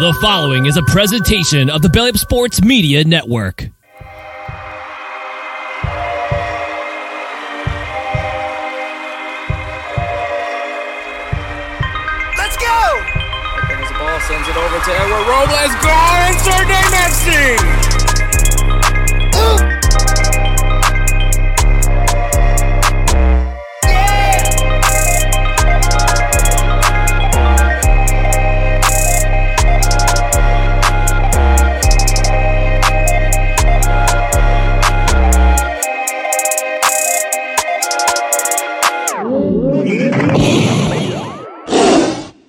The following is a presentation of the Belly Up Sports Media Network. Let's go! There's the ball, sends it over to Edward Robles. Goal! Insert name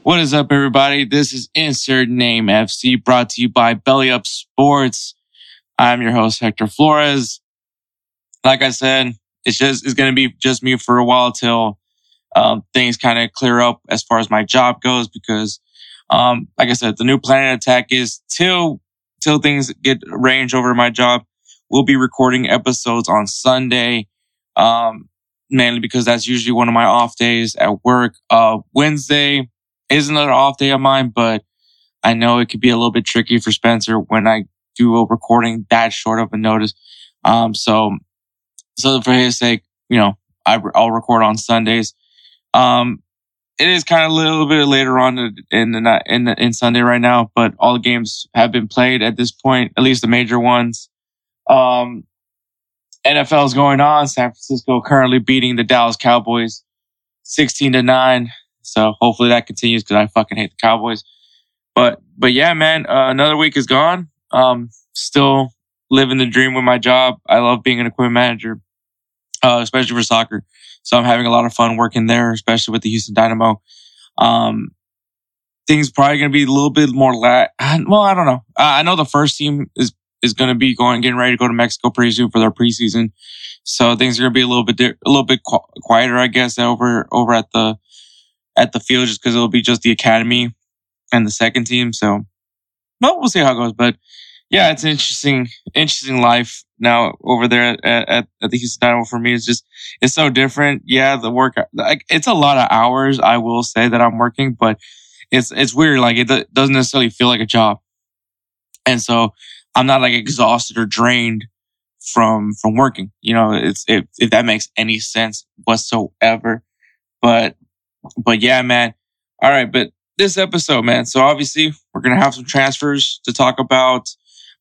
What is up, everybody? This is Insert Name FC brought to you by Belly Up Sports. I'm your host, Hector Flores. Like I said, it's just, it's going to be just me for a while till, um, things kind of clear up as far as my job goes because, um, like I said, the new planet attack is till, till things get arranged over my job. We'll be recording episodes on Sunday. Um, mainly because that's usually one of my off days at work. Uh, Wednesday, is another off day of mine, but I know it could be a little bit tricky for Spencer when I do a recording that short of a notice. Um, so, so for his sake, you know, I, I'll record on Sundays. Um, it is kind of a little bit later on in the night, in, in Sunday right now, but all the games have been played at this point, at least the major ones. Um, NFL is going on. San Francisco currently beating the Dallas Cowboys 16 to 9. So hopefully that continues because I fucking hate the Cowboys. But but yeah, man, uh, another week is gone. Um, still living the dream with my job. I love being an equipment manager, uh, especially for soccer. So I'm having a lot of fun working there, especially with the Houston Dynamo. Um, things probably going to be a little bit more la- Well, I don't know. I know the first team is is going to be going getting ready to go to Mexico pretty soon for their preseason. So things are going to be a little bit di- a little bit qu- quieter, I guess, over over at the at the field just because it'll be just the academy and the second team. So, well, we'll see how it goes. But yeah, it's an interesting, interesting life now over there at, at, at the Houston Dynamo for me. It's just, it's so different. Yeah, the work, like, it's a lot of hours. I will say that I'm working, but it's, it's weird. Like it doesn't necessarily feel like a job. And so I'm not like exhausted or drained from, from working. You know, it's, if, if that makes any sense whatsoever. But but yeah, man. All right. But this episode, man. So obviously we're to have some transfers to talk about.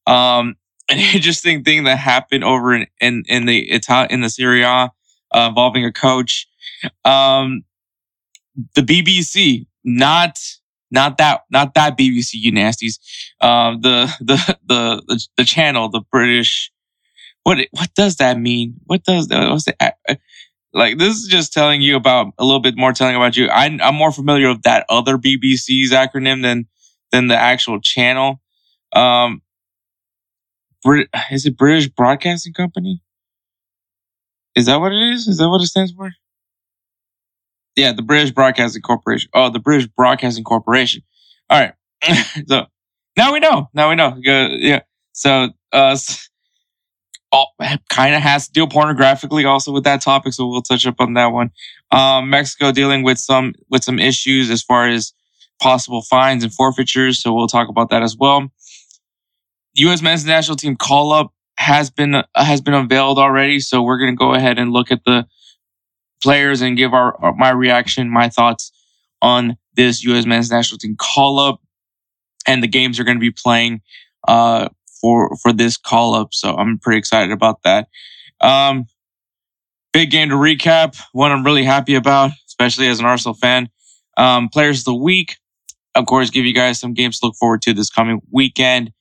Um, an interesting thing that happened over in, in, in the Ital- in the Serie A, uh, involving a coach. Um, the BBC, not, not that, not that BBC, you nasties. Um, the, the, the, the, the channel, the British, what, what does that mean? What does that, what's the, like this is just telling you about a little bit more telling about you. I, am more familiar with that other BBC's acronym than than the actual channel. Um, Brit- is it British Broadcasting Company? Is that what it is? Is that what it stands for? Yeah, the British Broadcasting Corporation. Oh, the British Broadcasting Corporation. All right. so now we know. Now we know. Yeah. So, uh, kind of has to deal pornographically also with that topic, so we'll touch up on that one. Um, Mexico dealing with some with some issues as far as possible fines and forfeitures, so we'll talk about that as well. U.S. men's national team call up has been uh, has been unveiled already, so we're going to go ahead and look at the players and give our, our my reaction, my thoughts on this U.S. men's national team call up and the games are going to be playing. Uh, for for this call up. So I'm pretty excited about that. Um, big game to recap. One I'm really happy about, especially as an Arsenal fan. Um, players of the week, of course, give you guys some games to look forward to this coming weekend.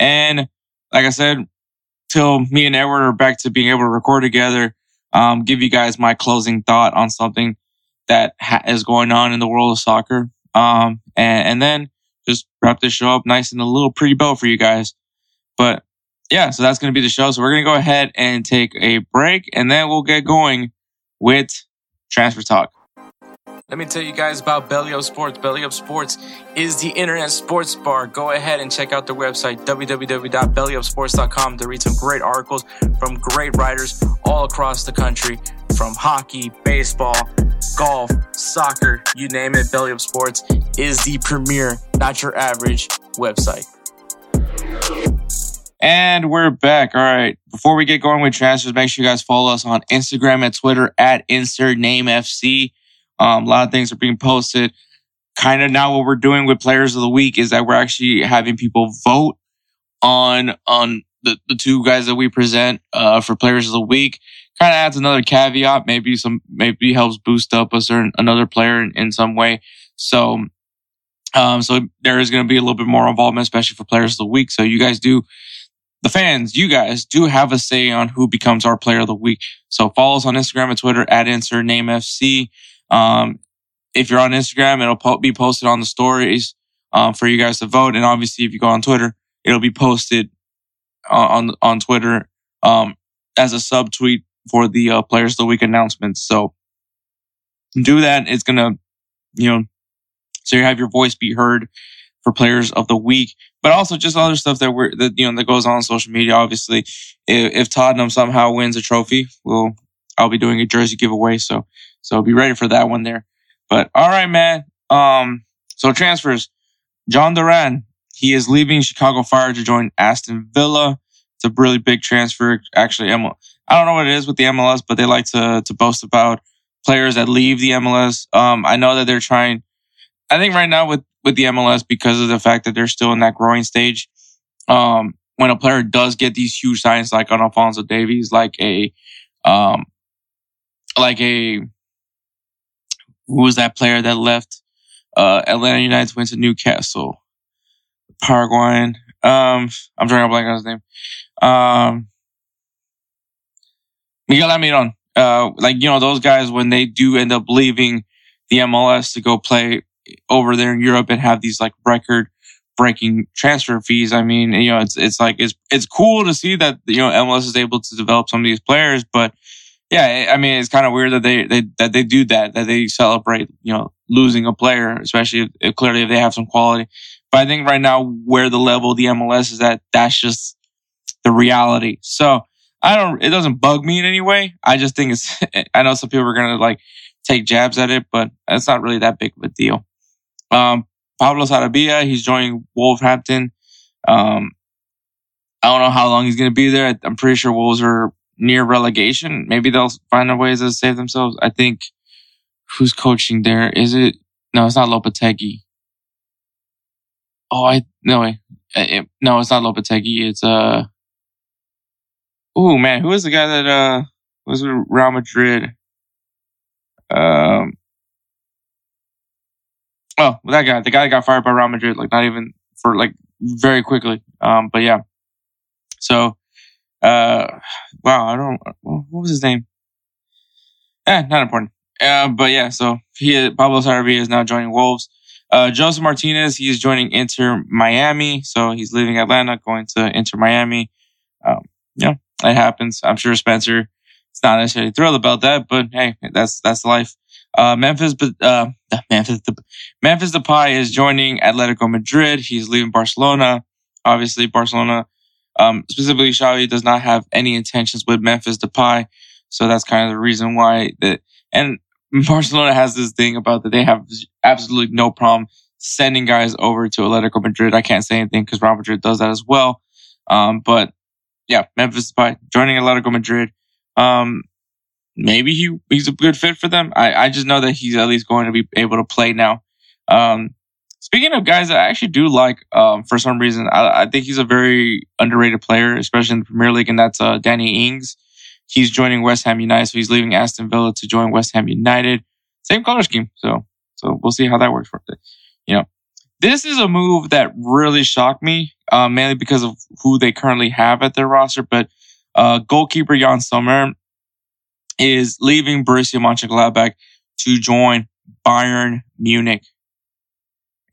And like I said, till me and Edward are back to being able to record together, um, give you guys my closing thought on something that ha- is going on in the world of soccer. Um, and, and then just wrap this show up nice and a little pretty bow for you guys. But yeah, so that's going to be the show. So we're going to go ahead and take a break and then we'll get going with transfer talk. Let me tell you guys about Belly Up Sports. Belly Up Sports is the internet sports bar. Go ahead and check out their website, www.bellyupsports.com, to read some great articles from great writers all across the country from hockey, baseball, golf, soccer, you name it. Belly Up Sports is the premier, not your average website. And we're back. All right. Before we get going with transfers, make sure you guys follow us on Instagram and Twitter at insert name FC. Um, a lot of things are being posted. Kind of now what we're doing with players of the week is that we're actually having people vote on, on the, the two guys that we present, uh, for players of the week. Kind of adds another caveat. Maybe some, maybe helps boost up a certain, another player in, in some way. So, um, so there is going to be a little bit more involvement, especially for players of the week. So you guys do the fans, you guys do have a say on who becomes our player of the week. So follow us on Instagram and Twitter at insert name FC. Um, if you're on Instagram, it'll po- be posted on the stories um, for you guys to vote. And obviously, if you go on Twitter, it'll be posted on on, on Twitter um, as a subtweet for the uh, players of the week announcements. So do that. It's gonna, you know, so you have your voice be heard for players of the week, but also just other stuff that we're that you know that goes on, on social media. Obviously, if, if Tottenham somehow wins a trophy, we'll I'll be doing a jersey giveaway. So so be ready for that one there. But all right, man. Um, so transfers. Jhon Durán, he is leaving Chicago Fire to join Aston Villa. It's a really big transfer. Actually, I don't know what it is with the MLS, but they like to to boast about players that leave the MLS. Um, I know that they're trying. I think right now with with the MLS because of the fact that they're still in that growing stage. Um, when a player does get these huge signs like on Alfonso Davies, like a, um, like a, who was that player that left? Uh, Atlanta United went to Newcastle, Paraguayan. Um, I'm trying to blank on his name. Um, Miguel Almiron. Uh, like, you know, those guys, when they do end up leaving the MLS to go play over there in Europe and have these like record breaking transfer fees. I mean, you know, it's it's like it's it's cool to see that you know MLS is able to develop some of these players, but yeah, I mean, it's kind of weird that they, they that they do that that they celebrate you know losing a player, especially if, clearly if they have some quality. But I think right now where the level of the MLS is at, that's just the reality. So I don't. It doesn't bug me in any way. I just think it's. I know some people are gonna like take jabs at it, but it's not really that big of a deal. Um, Pablo Sarabia, he's joining Wolverhampton. Um, I don't know how long he's going to be there. I'm pretty sure Wolves are near relegation. Maybe they'll find a way to save themselves. I think who's coaching there? Is it? No, it's not Lopetegui. Oh, I no way. It, no, it's not Lopetegui. It's uh. Oh man, who is the guy that uh was with Real Madrid? Um, Oh, well, that guy, the guy that got fired by Real Madrid, like not even for like very quickly. Um, but yeah. So, uh, wow, I don't, what was his name? Eh, not important. Uh, but yeah, so he, Pablo Sarabia is now joining Wolves. Uh, Josef Martinez, he is joining Inter Miami. So he's leaving Atlanta, going to Inter Miami. Um, yeah, it happens. I'm sure Spencer is not necessarily thrilled about that, but hey, that's, that's life. Uh, Memphis, uh, Memphis, Memphis Depay is joining Atletico Madrid. He's leaving Barcelona. Obviously, Barcelona, um, specifically Xavi does not have any intentions with Memphis Depay. So that's kind of the reason why that, and Barcelona has this thing about that they have absolutely no problem sending guys over to Atletico Madrid. I can't say anything because Real Madrid does that as well. Um, but yeah, Memphis Depay joining Atletico Madrid. Um, maybe he he's a good fit for them. I, I just know that he's at least going to be able to play now. Um, speaking of guys I actually do like, um, for some reason, I, I, think he's a very underrated player, especially in the Premier League, and that's uh, Danny Ings. He's joining West Ham United, so he's leaving Aston Villa to join West Ham United. Same color scheme, so so we'll see how that works for it. You know, this is a move that really shocked me, uh, mainly because of who they currently have at their roster. But uh, goalkeeper Yann Sommer is leaving Borussia Mönchengladbach to join Bayern Munich.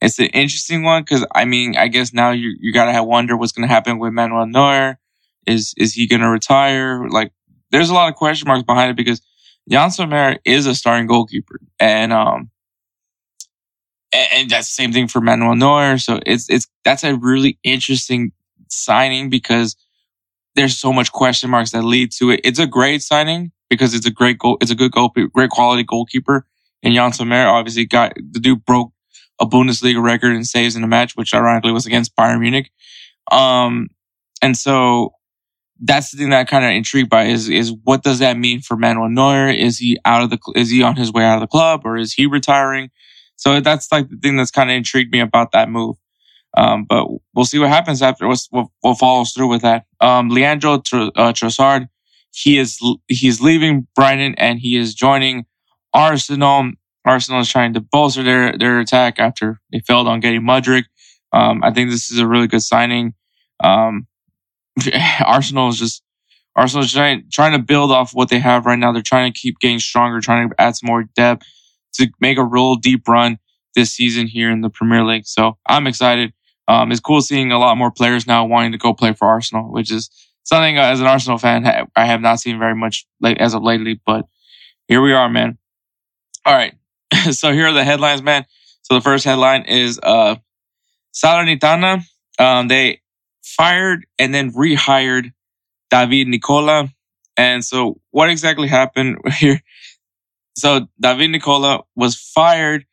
It's an interesting one because I mean, I guess now you you gotta wonder what's gonna happen with Manuel Neuer. Is is he gonna retire? Like, there's a lot of question marks behind it because Yann Sommer is a starting goalkeeper, and um, and that's the same thing for Manuel Neuer. So it's it's that's a really interesting signing because there's so much question marks that lead to it. It's a great signing because it's a great goal. It's a good goal, great quality goalkeeper. And Yann Sommer obviously got the dude broke a Bundesliga record in saves in a match, which ironically was against Bayern Munich. Um, and so that's the thing that kind of intrigued by is is what does that mean for Manuel Neuer? Is he out of the is he on his way out of the club or is he retiring? So that's like the thing that's kind of intrigued me about that move. Um, but we'll see what happens after. We'll, we'll follows through with that. Um, Leandro Tr- uh, Trossard, he is he's leaving Brighton and he is joining Arsenal. Arsenal is trying to bolster their their attack after they failed on getting Mudryk. Um, I think this is a really good signing. Um, Arsenal is just Arsenal is trying trying to build off what they have right now. They're trying to keep getting stronger, trying to add some more depth to make a real deep run this season here in the Premier League. So I'm excited. Um, it's cool seeing a lot more players now wanting to go play for Arsenal, which is something uh, as an Arsenal fan I have not seen very much like as of lately. But here we are, man. All right. so here are the headlines, man. So the first headline is uh Salernitana. Um, they fired and then rehired David Nicola. And so what exactly happened here? So David Nicola was fired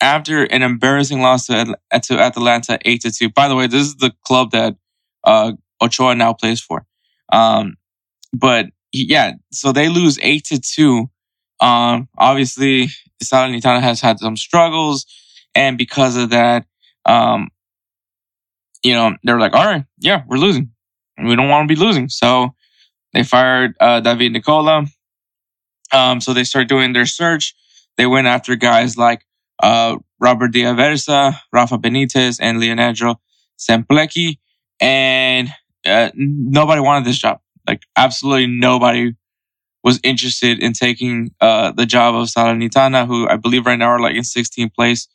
after an embarrassing loss to, to Atalanta 8 to 2. By the way, this is the club that uh, Ochoa now plays for. Um, but yeah, so they lose 8 to 2. Um, obviously, Salernitana has had some struggles. And because of that, um, you know, they're like, all right, yeah, we're losing. We don't want to be losing. So they fired uh, David Nicola. Um, so they start doing their search. They went after guys like uh, Robert D'Aversa, Rafa Benitez, and Leonardo Semplici. And uh, nobody wanted this job. Like, absolutely nobody was interested in taking uh, the job of Salernitana, who I believe right now are like in 16th place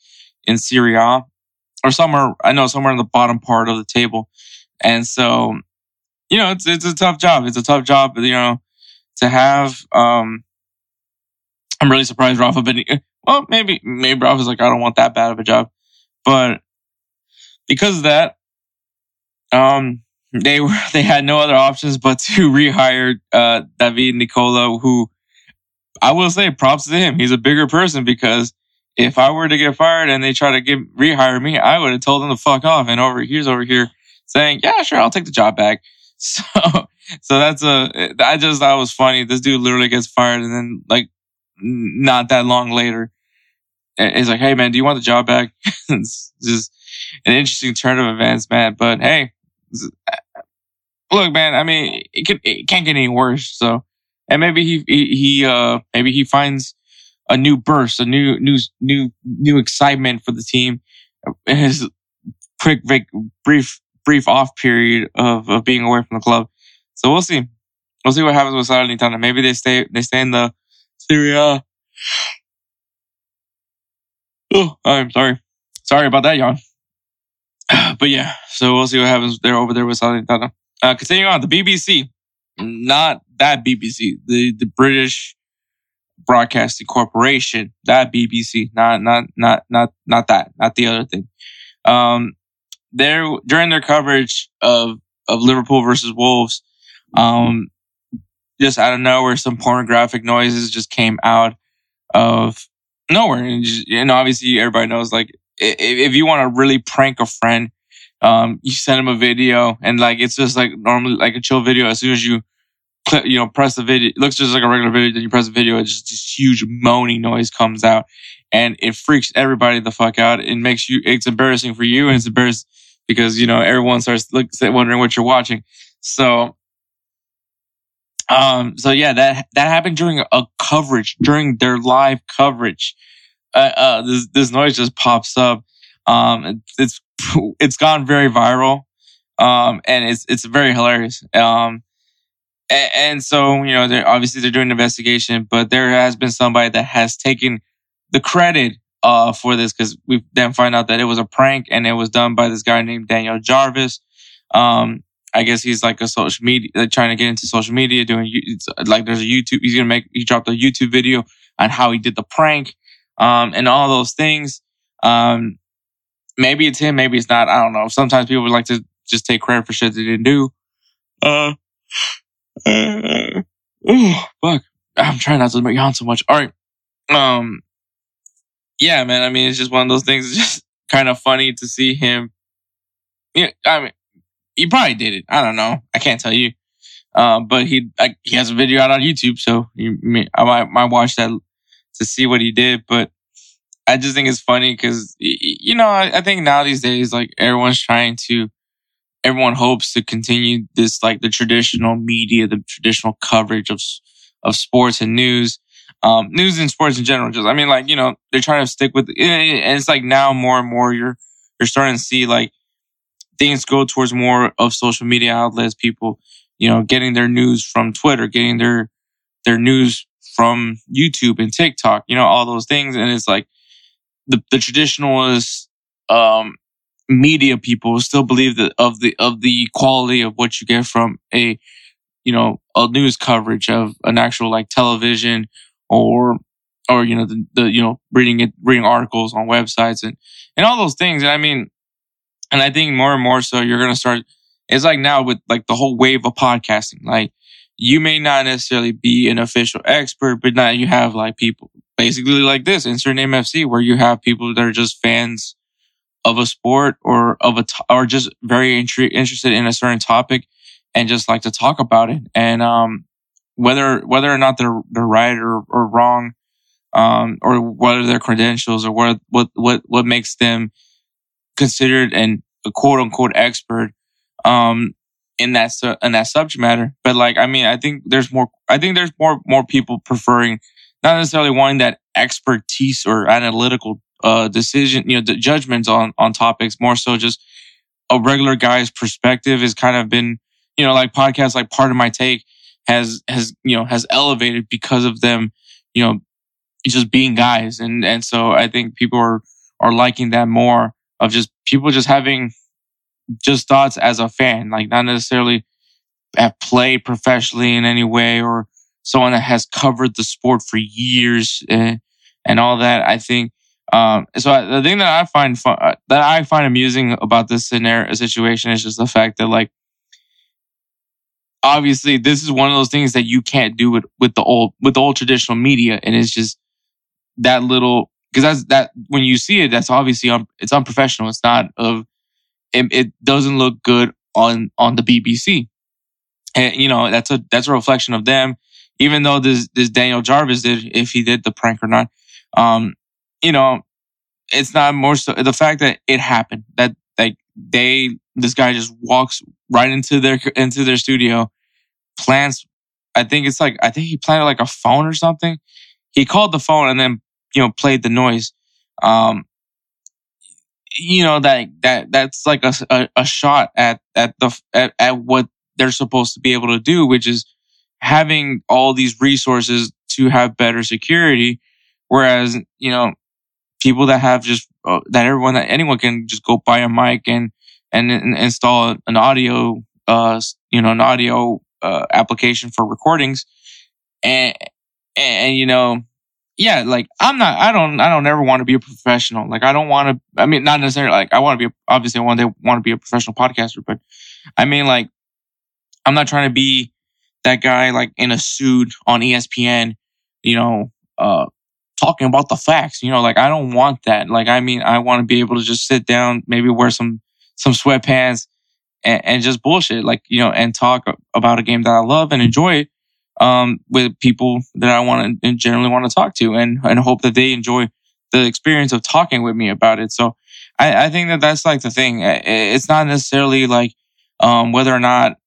in Serie A or somewhere, I know somewhere in the bottom part of the table. And so, you know, it's, it's a tough job. It's a tough job, you know, to have, um, I'm really surprised Rafa Benitez, well, maybe, maybe Rafa's like, I don't want that bad of a job. But because of that, um, they were, they had no other options but to rehire, uh, David Nicola, who I will say props to him. He's a bigger person because if I were to get fired and they try to give rehire me, I would have told them to fuck off. And over here's over here saying, yeah, sure, I'll take the job back. So, so that's a, I just thought it was funny. This dude literally gets fired and then like not that long later, it's like, hey man, do you want the job back? it's just an interesting turn of events, man. But hey, look, man, I mean, it, can, it can't get any worse. So, and maybe he, he, uh, maybe he finds a new burst, a new new new new excitement for the team. His quick, brief brief off period of, of being away from the club. So we'll see. We'll see what happens with Salernitana. Maybe they stay they stay in the Serie A. Oh, I'm sorry. Sorry about that, Jan. But yeah, so we'll see what happens there over there with Salernitana. Uh, continuing on, the BBC, not that BBC, the the British Broadcasting Corporation, that BBC, not not not not not that, not the other thing. Um, there during their coverage of of Liverpool versus Wolves, um, just out of nowhere, some pornographic noises just came out of nowhere, and just, know, obviously everybody knows like if, you want to really prank a friend, um, you send them a video, and like it's just like normally like a chill video. As soon as you you know, press the video. It looks just like a regular video. Then you press the video, it's just this huge moaning noise comes out, and it freaks everybody the fuck out. It makes you. It's embarrassing for you, and it's embarrassing because you know everyone starts look, wondering what you're watching. So, um, so yeah, that that happened during a coverage during their live coverage. Uh, uh this this noise just pops up. Um, it's it's gone very viral. Um, and it's it's very hilarious. Um and, and so, you know, they're obviously they're doing an investigation, but there has been somebody that has taken the credit uh, for this because we then find out that it was a prank and it was done by this guy named Daniel Jarvis. Um, I guess he's like a social media, like trying to get into social media, doing like there's a YouTube. He's gonna make he dropped a YouTube video on how he did the prank, um, and all those things. Um, maybe it's him, maybe it's not. I don't know. Sometimes people would like to just take credit for shit they didn't do. Uh, uh, oh, fuck. I'm trying not to make yawn so much. All right. Um, yeah, man. I mean, it's just one of those things. It's just kind of funny to see him. Yeah, I mean, he probably did it. I don't know. I can't tell you. Uh, but he I, he has a video out on YouTube, so you, I might, might watch that to see what he did. But I just think it's funny because you know I, I think now these days like everyone's trying to everyone hopes to continue this like the traditional media, the traditional coverage of of sports and news, um, news and sports in general. Just I mean, like you know, they're trying to stick with, eh, eh, eh, and it's like now more and more you're you're starting to see like things go towards more of social media outlets. People, you know, getting their news from Twitter, getting their their news from YouTube and TikTok. You know, all those things, and it's like the the traditionalist um, media people still believe that of the of the quality of what you get from a you know a news coverage of an actual like television or or you know the, the you know reading it reading articles on websites and and all those things and i mean and i think more and more so you're going to start it's like now with like the whole wave of podcasting like you may not necessarily be an official expert but now you have like people basically like this insert name fc where you have people that are just fans of a sport or of a or just very interested in a certain topic and just like to talk about it. And um whether whether or not they're they're right or, or wrong um or whether their credentials or what what what what makes them considered and a quote unquote expert um in that su- in that subject matter but like i mean i think there's more i think there's more more people preferring not necessarily wanting that expertise or analytical uh, decision, you know, the judgments on, on topics, more so just a regular guy's perspective has kind of been, you know, like podcasts like part of my take has, has, you know, has elevated because of them, you know, just being guys. And, and so I think people are, are liking that more of just people just having just thoughts as a fan, like not necessarily have played professionally in any way or someone that has covered the sport for years and, eh, and all that. I think um, so I, the thing that I find fun, uh, that I find amusing about this scenario situation is just the fact that like, obviously this is one of those things that you can't do with, with the old, with the old traditional media. And it's just that little, cause that's that when you see it, that's obviously, un, it's unprofessional. It's not of, it, it doesn't look good on, on the BBC. And, you know, that's a, that's a reflection of them. Even though this, this Daniel Jarvis did, if he did the prank or not, um, you know, it's not more so the fact that it happened that like they this guy just walks right into their into their studio, plants. I think it's like I think he planted like a phone or something. He called the phone and then you know played the noise. Um, you know that that that's like a, a, a shot at at the at, at what they're supposed to be able to do, which is having all these resources to have better security. Whereas, you know, people that have just uh, that everyone that anyone can just go buy a mic and and, and install an audio uh you know an audio uh, application for recordings and, and you know yeah like i'm not i don't i don't ever want to be a professional like i don't want to i mean not necessarily like i want to be a, obviously i want to want to be a professional podcaster but i mean like i'm not trying to be that guy like in a suit on espn you know uh talking about the facts. You know, like I don't want that. Like, I mean, I want to be able to just sit down, maybe wear some, some sweatpants and, and just bullshit, like, you know, and talk about a game that I love and enjoy um, with people that I want to generally want to talk to and, and hope that they enjoy the experience of talking with me about it. So I, I think that that's like the thing. It's not necessarily like, um, whether or not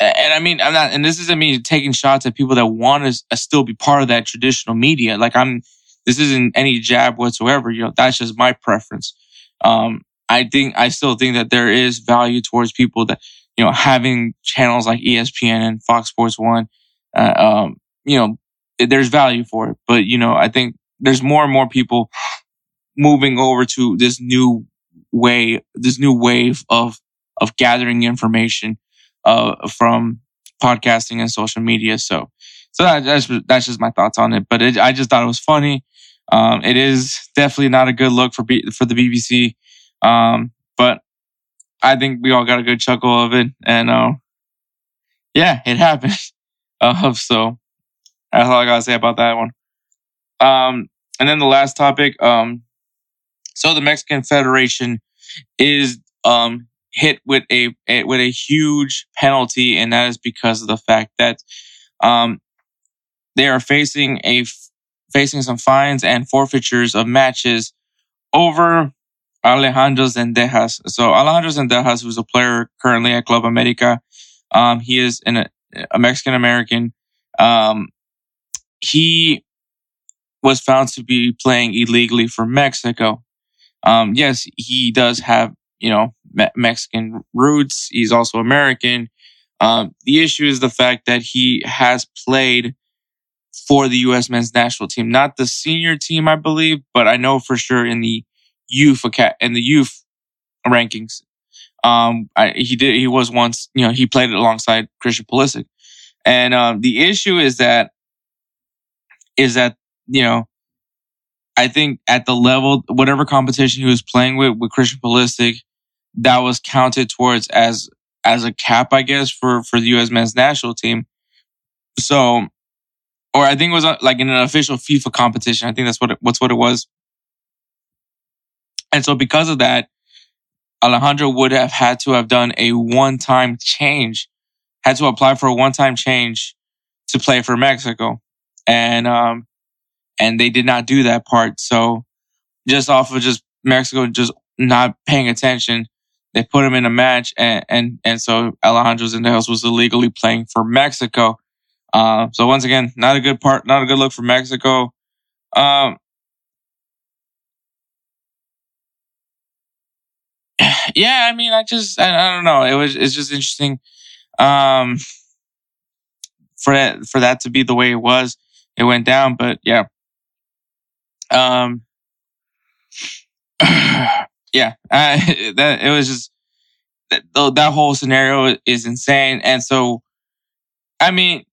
and I mean, I'm not, and this isn't me taking shots at people that want to uh, still be part of that traditional media. Like I'm, this isn't any jab whatsoever. You know, that's just my preference. Um, I think, I still think that there is value towards people that, you know, having channels like ESPN and Fox Sports One, uh, um, you know, there's value for it. But, you know, I think there's more and more people moving over to this new way, this new wave of, of gathering information uh, from podcasting and social media. So, so that, that's that's just my thoughts on it. But it, I just thought it was funny. Um, it is definitely not a good look for B, for the BBC. Um, but I think we all got a good chuckle of it, and uh, yeah, it happened. Uh, so that's all I gotta say about that one. Um, and then the last topic, um, So the Mexican Federation is um, hit with a, a, with a huge penalty, and that is because of the fact that um, they are facing a facing some fines and forfeitures of matches over Alejandro Zendejas. So Alejandro Zendejas, who's a player currently at Club America, um, he is in a Mexican American. Um, he was found to be playing illegally for Mexico. Um, yes, he does have, you know, me- Mexican roots. He's also American. Um, the issue is the fact that he has played for the U.S. men's national team, not the senior team, I believe, but I know for sure in the youth in the youth rankings. Um, I, he did. He was once, you know, he played it alongside Christian Pulisic, and um, the issue is that is that you know, I think at the level, whatever competition he was playing with with Christian Pulisic, that was counted towards as as a cap, I guess, for for the U.S. men's national team. So, or I think it was uh, like in an official FIFA competition. I think that's what it, what's what it was. And so, because of that, Alejandro would have had to have done a one-time change, had to apply for a one-time change to play for Mexico, and um, and they did not do that part. So just off of just Mexico just not paying attention, they put him in a match, and and and so Alejandro Zendejas was illegally playing for Mexico. Uh, so once again, not a good part, not a good look for Mexico. Um, yeah, I mean, I just, I, I, don't know. It was, it's just interesting. Um, for that, for that to be the way it was, it went down. But yeah, um, yeah, I, that it was just that, that whole scenario is insane. And so, I mean,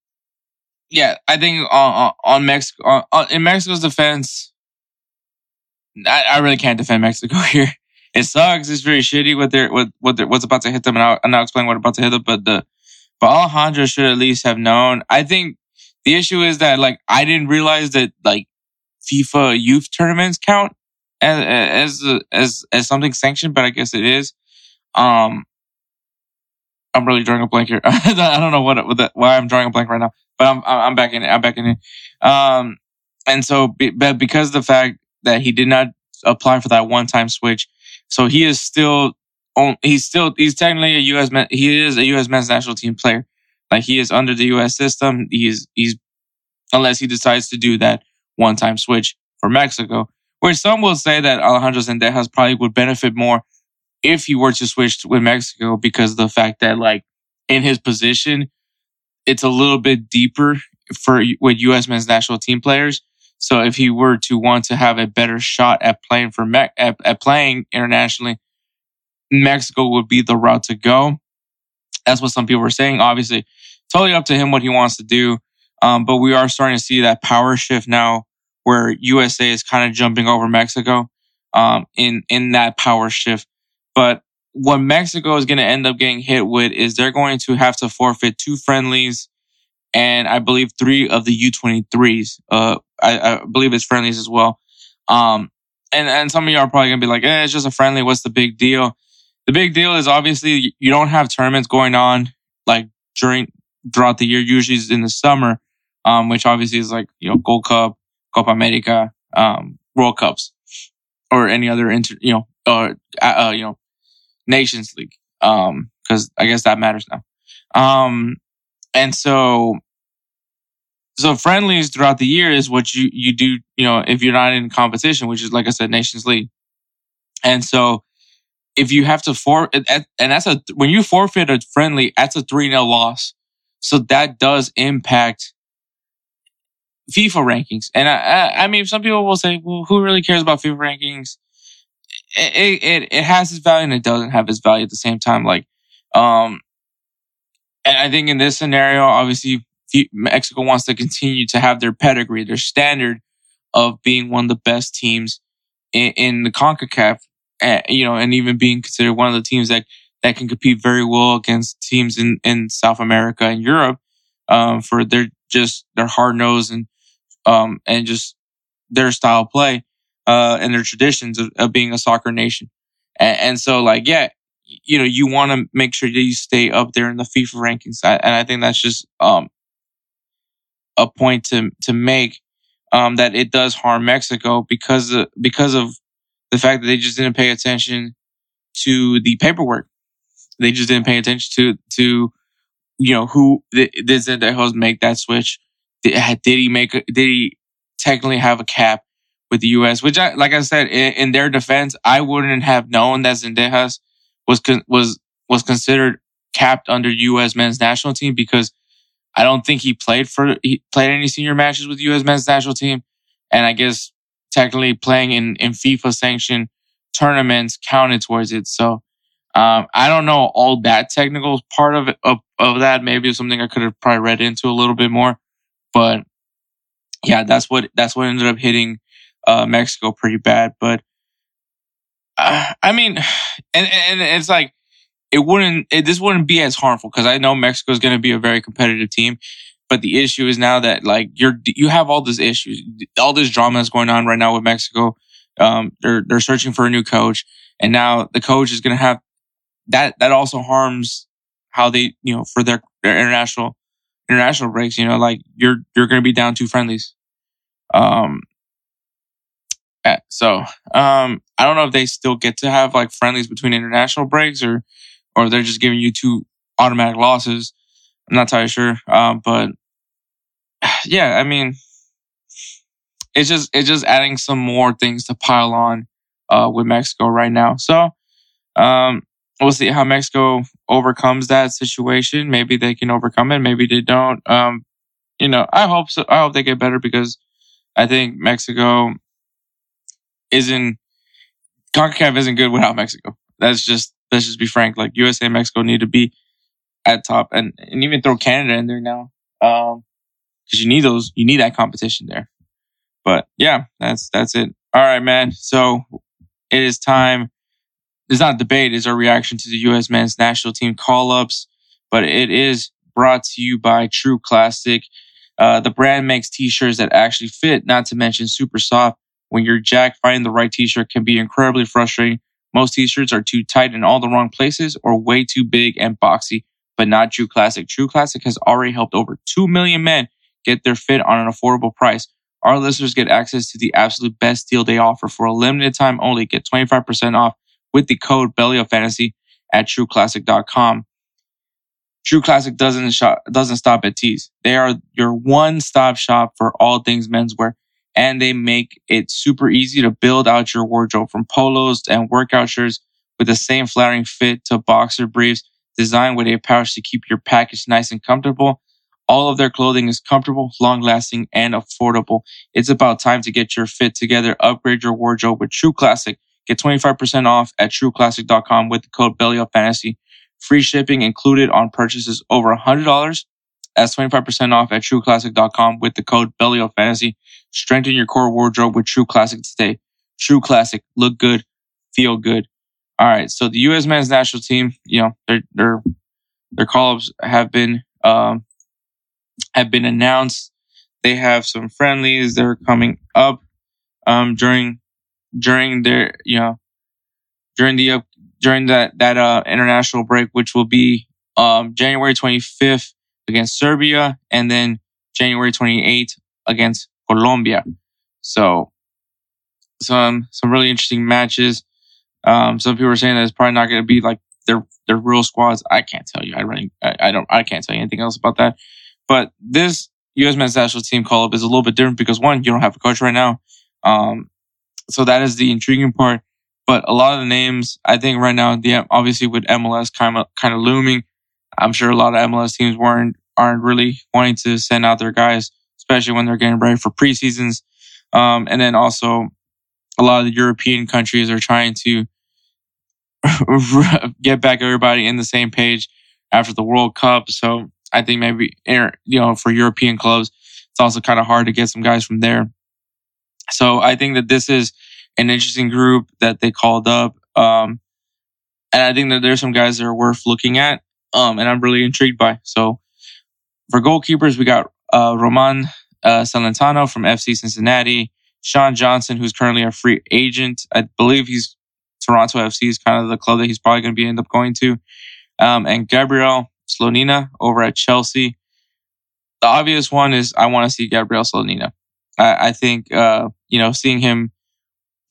yeah, I think on on Mexico on, in Mexico's defense, I, I really can't defend Mexico here. It sucks. It's very shitty what they're what what they're, what's about to hit them, and I'll, and I'll explain what's about to hit them. But the but Alejandro should at least have known. I think the issue is that like I didn't realize that like FIFA youth tournaments count as as as as something sanctioned, but I guess it is. Um, I'm really drawing a blank here. I don't know what, what the, why I'm drawing a blank right now, but I'm I'm back in it. I'm back in it. Um, and so, but because the fact that he did not apply for that one time switch, so he is still on. He's still he's technically a U.S. he is a U.S. men's national team player. Like he is under the U.S. system. He's he's unless he decides to do that one time switch for Mexico, where some will say that Alejandro Zendejas probably would benefit more if he were to switch with Mexico because of the fact that, like, in his position, it's a little bit deeper for with U.S. men's national team players. So if he were to want to have a better shot at playing for Me- at, at playing internationally, Mexico would be the route to go. That's what some people are saying. Obviously, totally up to him what he wants to do. Um, but we are starting to see that power shift now where USA is kind of jumping over Mexico um, in, in that power shift. But what Mexico is going to end up getting hit with is they're going to have to forfeit two friendlies and I believe three of the U23s. Uh, I, I believe it's friendlies as well. Um, and, and some of you are probably going to be like, eh, it's just a friendly. What's the big deal? The big deal is obviously you don't have tournaments going on like during throughout the year, usually in the summer um, which obviously is like, you know, Gold Cup, Copa America, um, World Cups, or any other inter, you know, uh, uh, you know, Nations League. Um, cause I guess that matters now. Um, and so, so friendlies throughout the year is what you, you do, you know, if you're not in competition, which is, like I said, Nations League. And so, if you have to for and that's a when you forfeit a friendly, that's a three 0 loss. So that does impact FIFA rankings. And I, I, I, mean, some people will say, well, who really cares about FIFA rankings? It, it, it has its value and it doesn't have its value at the same time. Like, um, I think in this scenario, obviously, Mexico wants to continue to have their pedigree, their standard of being one of the best teams in, in the CONCACAF, uh, you know, and even being considered one of the teams that, that can compete very well against teams in, in South America and Europe, um, for their just their hard nose and um, and just their style of play. uh, and their traditions of, of being a soccer nation. And, and so, like, yeah, you know, you want to make sure that you stay up there in the FIFA rankings, and I think that's just um, a point to to make um, that it does harm Mexico because of, because of the fact that they just didn't pay attention to the paperwork. They just didn't pay attention to to you know who did Zendejas make that switch. Did, did he make? A, did he technically have a cap with the U.S.? Which, I, like I said, in, in their defense, I wouldn't have known that Zendejas was was was considered capped under U.S. men's national team because I don't think he played for he played any senior matches with U.S. men's national team, and I guess technically playing in in FIFA sanctioned tournaments counted towards it. So um, I don't know all that technical part of it of, of that. Maybe something I could have probably read into a little bit more, but yeah, that's what that's what ended up hitting uh, Mexico pretty bad. But uh, I mean, and and it's like it wouldn't it, this wouldn't be as harmful because I know Mexico is going to be a very competitive team. But the issue is now that like you're you have all these issues, all this drama that's going on right now with Mexico. Um, they're they're searching for a new coach, and now the coach is going to have that. That also harms how they you know for their their international international breaks. You know, like you're you're going to be down two friendlies. Um, eh, so um, I don't know if they still get to have like friendlies between international breaks or or they're just giving you two automatic losses. I'm not entirely sure. Um, but yeah, I mean, it's just it's just adding some more things to pile on uh, with Mexico right now. So um, we'll see how Mexico overcomes that situation. Maybe they can overcome it. Maybe they don't. Um, you know, I hope so. I hope they get better because I think Mexico isn't CONCACAF isn't good without Mexico. That's just let's just be frank. Like USA and Mexico need to be at top, and and even throw Canada in there now, um, because you need those, you need that competition there. But yeah, that's that's it. All right, man. So it is time. It's not a debate. It's our reaction to the U.S. men's national team call ups, but it is brought to you by True Classic. Uh, the brand makes t-shirts that actually fit, not to mention super soft. When you're jack finding the right t-shirt can be incredibly frustrating. Most t-shirts are too tight in all the wrong places or way too big and boxy, but not True Classic. True Classic has already helped over 2 million men get their fit on an affordable price. Our listeners get access to the absolute best deal they offer for a limited time only. Get 25% off with the code Belly Up Fantasy at trueclassic.com. True Classic doesn't doesn't stop at tees. They are your one-stop shop for all things menswear and they make it super easy to build out your wardrobe from polos and workout shirts with the same flattering fit to boxer briefs designed with a pouch to keep your package nice and comfortable. All of their clothing is comfortable, long lasting, and affordable. It's about time to get your fit together. Upgrade your wardrobe with True Classic. Get 25% off at trueclassic.com with the code Belly Up Fantasy. Free shipping included on purchases over $100. That's 25% off at trueclassic.com with the code Belly Up Fantasy. Strengthen your core wardrobe with True Classic today. True Classic. Look good. Feel good. All right. So the U.S. men's national team, you know, their, their, their call-ups have been, um, have been announced. They have some friendlies that are coming up, um, during, during their, you know, during the, during that, that, uh, international break, which will be, um, January 25th against Serbia and then January 28th against Colombia. So some some really interesting matches. Um, some people are saying that it's probably not going to be like their their real squads. I can't tell you. I really I, I, don't I can't tell you anything else about that. But this U.S. men's national team call up is a little bit different because one, you don't have a coach right now. Um, so that is the intriguing part. But a lot of the names, I think right now, the obviously with MLS kind of kind of looming, I'm sure a lot of MLS teams weren't aren't really wanting to send out their guys, especially when they're getting ready for preseasons. Um, and then also a lot of the European countries are trying to get back everybody in the same page after the World Cup. So I think maybe you know for European clubs, it's also kind of hard to get some guys from there. So I think that this is an interesting group that they called up. Um, and I think that there's some guys that are worth looking at um, and I'm really intrigued by. So for goalkeepers, we got uh, Roman uh, Celentano from FC Cincinnati, Sean Johnson, who's currently a free agent. I believe he's Toronto FC is kind of the club that he's probably going to be end up going to. Um, and Gabriel Slonina over at Chelsea. The obvious one is I want to see Gabriel Slonina. I, I think uh, you know seeing him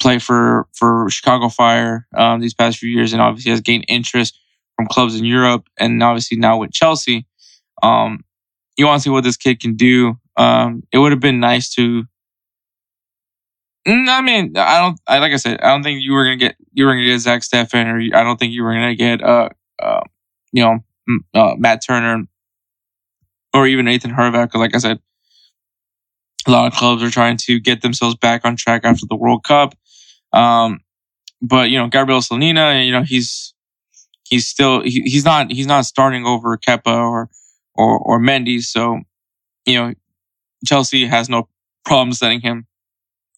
play for for Chicago Fire um, these past few years, and obviously has gained interest from clubs in Europe, and obviously now with Chelsea. Um, you want to see what this kid can do. Um, it would have been nice to. Mm, I mean, I don't. I like I said, I don't think you were gonna get you were gonna get Zach Steffen, or I don't think you were gonna get uh, uh you know, uh, Matt Turner, or even Nathan Herbeck. Like I said, a lot of clubs are trying to get themselves back on track after the World Cup. Um, but you know, Gabriel Slonina, you know, he's he's still he, he's not he's not starting over Kepa or or or Mendy. So you know, Chelsea has no problem sending him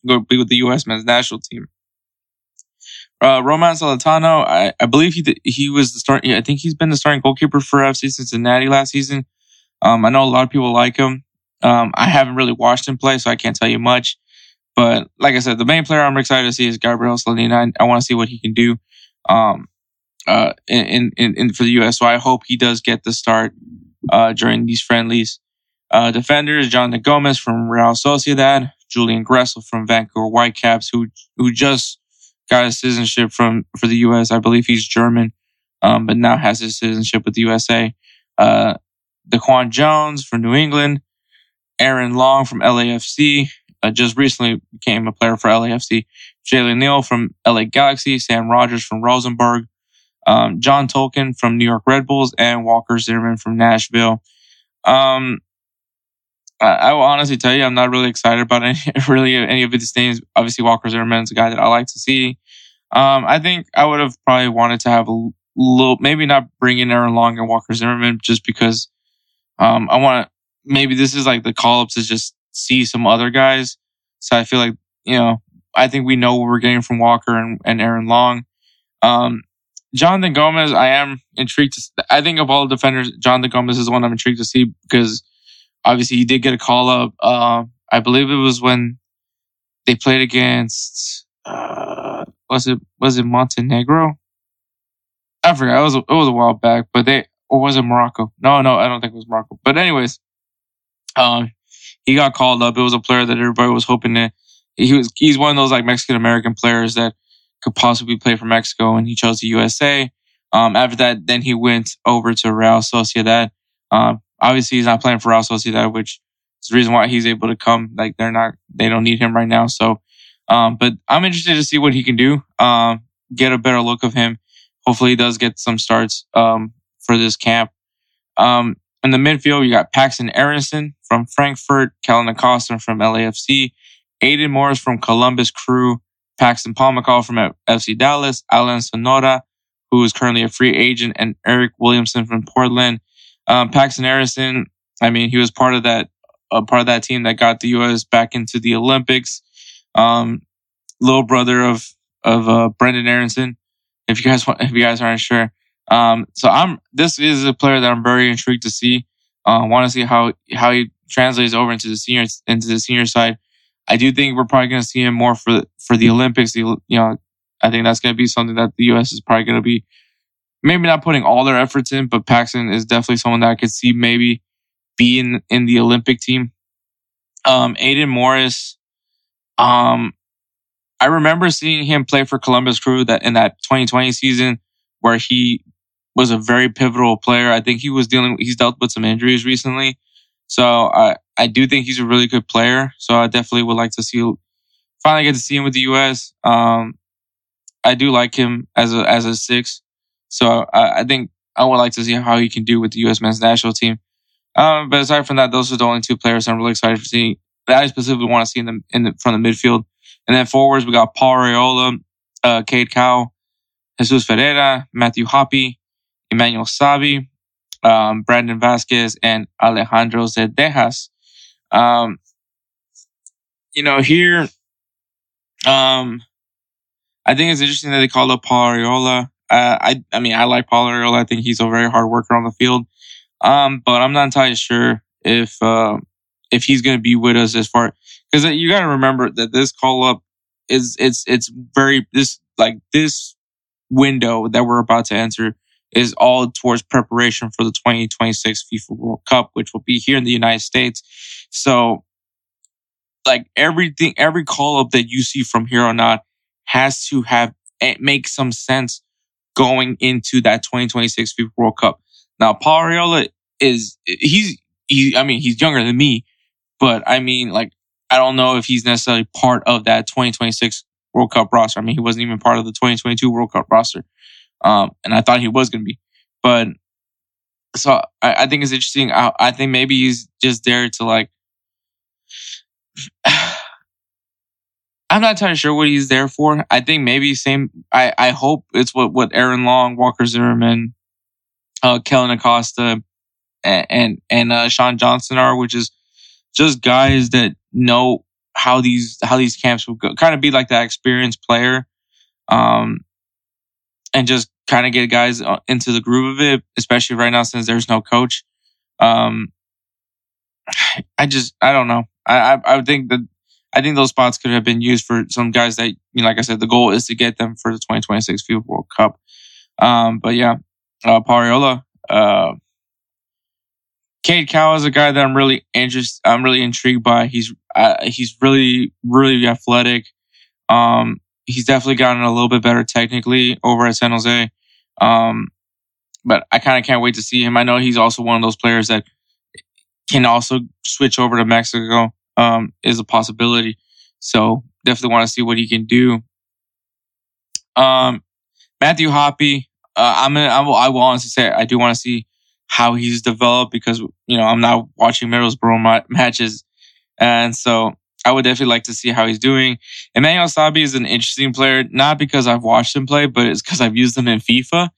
go be with the U.S. men's national team. Uh, Roman Celentano, I, I believe he he was the start. I think he's been the starting goalkeeper for FC Cincinnati last season. Um, I know a lot of people like him. Um, I haven't really watched him play, so I can't tell you much. But like I said, the main player I'm excited to see is Gabriel Slonina. I, I want to see what he can do um, uh, in, in, in for the U.S. So I hope he does get the start uh, during these friendlies. Uh, defenders: Jonathan Gomez from Real Sociedad, Julian Gressel from Vancouver Whitecaps, who who just got his citizenship from for the U.S. I believe he's German, um, but now has his citizenship with the USA. Uh, DeJuan Jones from New England, Aaron Long from LAFC, uh, just recently became a player for LAFC. Jalen Neal from LA Galaxy, Sam Rogers from Rosenborg, um, John Tolkin from New York Red Bulls, and Walker Zimmerman from Nashville. Um, I, I, will honestly tell you, I'm not really excited about any, really any of these names. Obviously, Walker Zimmerman's a guy that I like to see. Um, I think I would have probably wanted to have a little, maybe not bring in Aaron Long and Walker Zimmerman just because um, I want to, maybe this is like the call up to just see some other guys. So I feel like, you know, I think we know what we're getting from Walker and, and Aaron Long. Um, Jonathan Gomez, I am intrigued to, I think of all defenders, Jonathan Gomez is the one I'm intrigued to see because obviously he did get a call up. Uh, I believe it was when they played against, uh, was it, was it Montenegro? I forgot. It was, it was a while back, but they, or was it Morocco? No, no, I don't think it was Morocco. But anyways, um, he got called up. It was a player that everybody was hoping to. He was he's one of those like Mexican American players that could possibly play for Mexico, and he chose the USA. Um, after that, then he went over to Real Sociedad. Um, obviously, he's not playing for Real Sociedad, which is the reason why he's able to come. Like they're not, they don't need him right now. So, um, but I'm interested to see what he can do. Um, get a better look of him. Hopefully, he does get some starts um, for this camp. Um, in the midfield, you got Paxton Aaronson from Frankfurt, Kellyn Acosta from LAFC, Aidan Morris from Columbus Crew, Paxton Pomykal from FC Dallas, Alan Sonora, who is currently a free agent, and Eryk Williamson from Portland. Um, Paxton Aaronson, I mean, he was part of that uh, part of that team that got the U.S. back into the Olympics. Um, little brother of of uh, Brenden Aaronson. If you guys want, if you guys aren't sure, um, so I'm this is a player that I'm very intrigued to see. Uh, want to see how how he translates over into the senior into the senior side. I do think we're probably going to see him more for for the Olympics. You know, I think that's going to be something that the U.S. is probably going to be maybe not putting all their efforts in, but Paxton is definitely someone that I could see maybe be in in the Olympic team. Um, Aidan Morris, um, I remember seeing him play for Columbus Crew that in that 2020 season where he was a very pivotal player. I think he was dealing, he's dealt with some injuries recently. So I, I do think he's a really good player. So I definitely would like to see, finally get to see him with the U.S. Um, I do like him as a, as a six. So I, I think I would like to see how he can do with the U.S. men's national team. Um, but aside from that, those are the only two players I'm really excited for seeing. That I specifically want to see in the, in the, from the midfield. And then forwards, we got Paul Arriola, uh, Cade Cowell, Jesus Ferreira, Matthew Hoppe, Emmanuel Sabbi, um, Brandon Vazquez, and Alejandro Zendejas. Um, you know, here, um, I think it's interesting that they called up Paul Arriola. Uh, I, I mean, I like Paul Arriola. I think he's a very hard worker on the field. Um, but I'm not entirely sure if, uh, if he's going to be with us as far, because you got to remember that this call up is it's it's very this like this window that we're about to enter is all towards preparation for the 2026 FIFA World Cup, which will be here in the United States. So, like everything, every call up that you see from here on out has to have it eh, make some sense going into that 2026 FIFA World Cup. Now, Paul Arriola is he's he. I mean, he's younger than me, but I mean, like I don't know if he's necessarily part of that 2026 World Cup roster. I mean, he wasn't even part of the 2022 World Cup roster. Um, and I thought he was going to be. But so I, I think it's interesting. I, I, think maybe he's just there to like. I'm not entirely sure what he's there for. I think maybe same. I, I hope it's what, what Aaron Long, Walker Zimmerman, uh, Kellyn Acosta, and and, and uh, Sean Johnson are, which is just guys that know how these how these camps will go. Kind of be like that experienced player, um, and just kind of get guys uh, into the groove of it. Especially right now since there's no coach. Um, I just I don't know. I I, I think that I think those spots could have been used for some guys that you know, like I said, the goal is to get them for the 2026 FIFA World Cup. Um, but yeah, uh, Pariola, uh, Cade Cowell is a guy that I'm really interested. I'm really intrigued by. He's uh, he's really really athletic. Um, he's definitely gotten a little bit better technically over at San Jose. Um, but I kind of can't wait to see him. I know he's also one of those players that can also switch over to Mexico. Um, is a possibility. So definitely want to see what he can do. Um, Matthew Hoppe, uh, I'm gonna, I will, I will honestly say I do want to see how he's developed because you know I'm not watching Middlesbrough ma- matches, and so I would definitely like to see how he's doing. Emmanuel Sabbi is an interesting player, not because I've watched him play, but it's because I've used him in FIFA,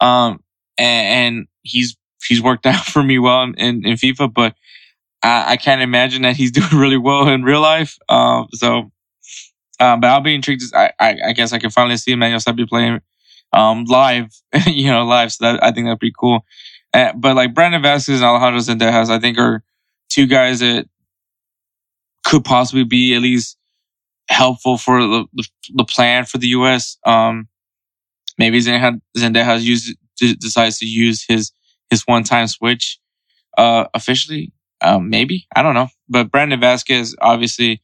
um, and, and, he's he's worked out for me well in, in, in FIFA, but I, I, can't imagine that he's doing really well in real life. Um, so, um, but I'll be intrigued. I, I, I guess I can finally see Emmanuel Sabbi playing um, live, you know, live. So that I think that'd be cool. Uh, but like Brandon Vazquez and Alejandro Zendejas, I think are two guys that could possibly be at least helpful for the, the, the plan for the U.S. Um, maybe Zendejas, Zendejas use, decides to use his his one time switch uh, officially. Um, maybe I don't know, but Brandon Vazquez obviously.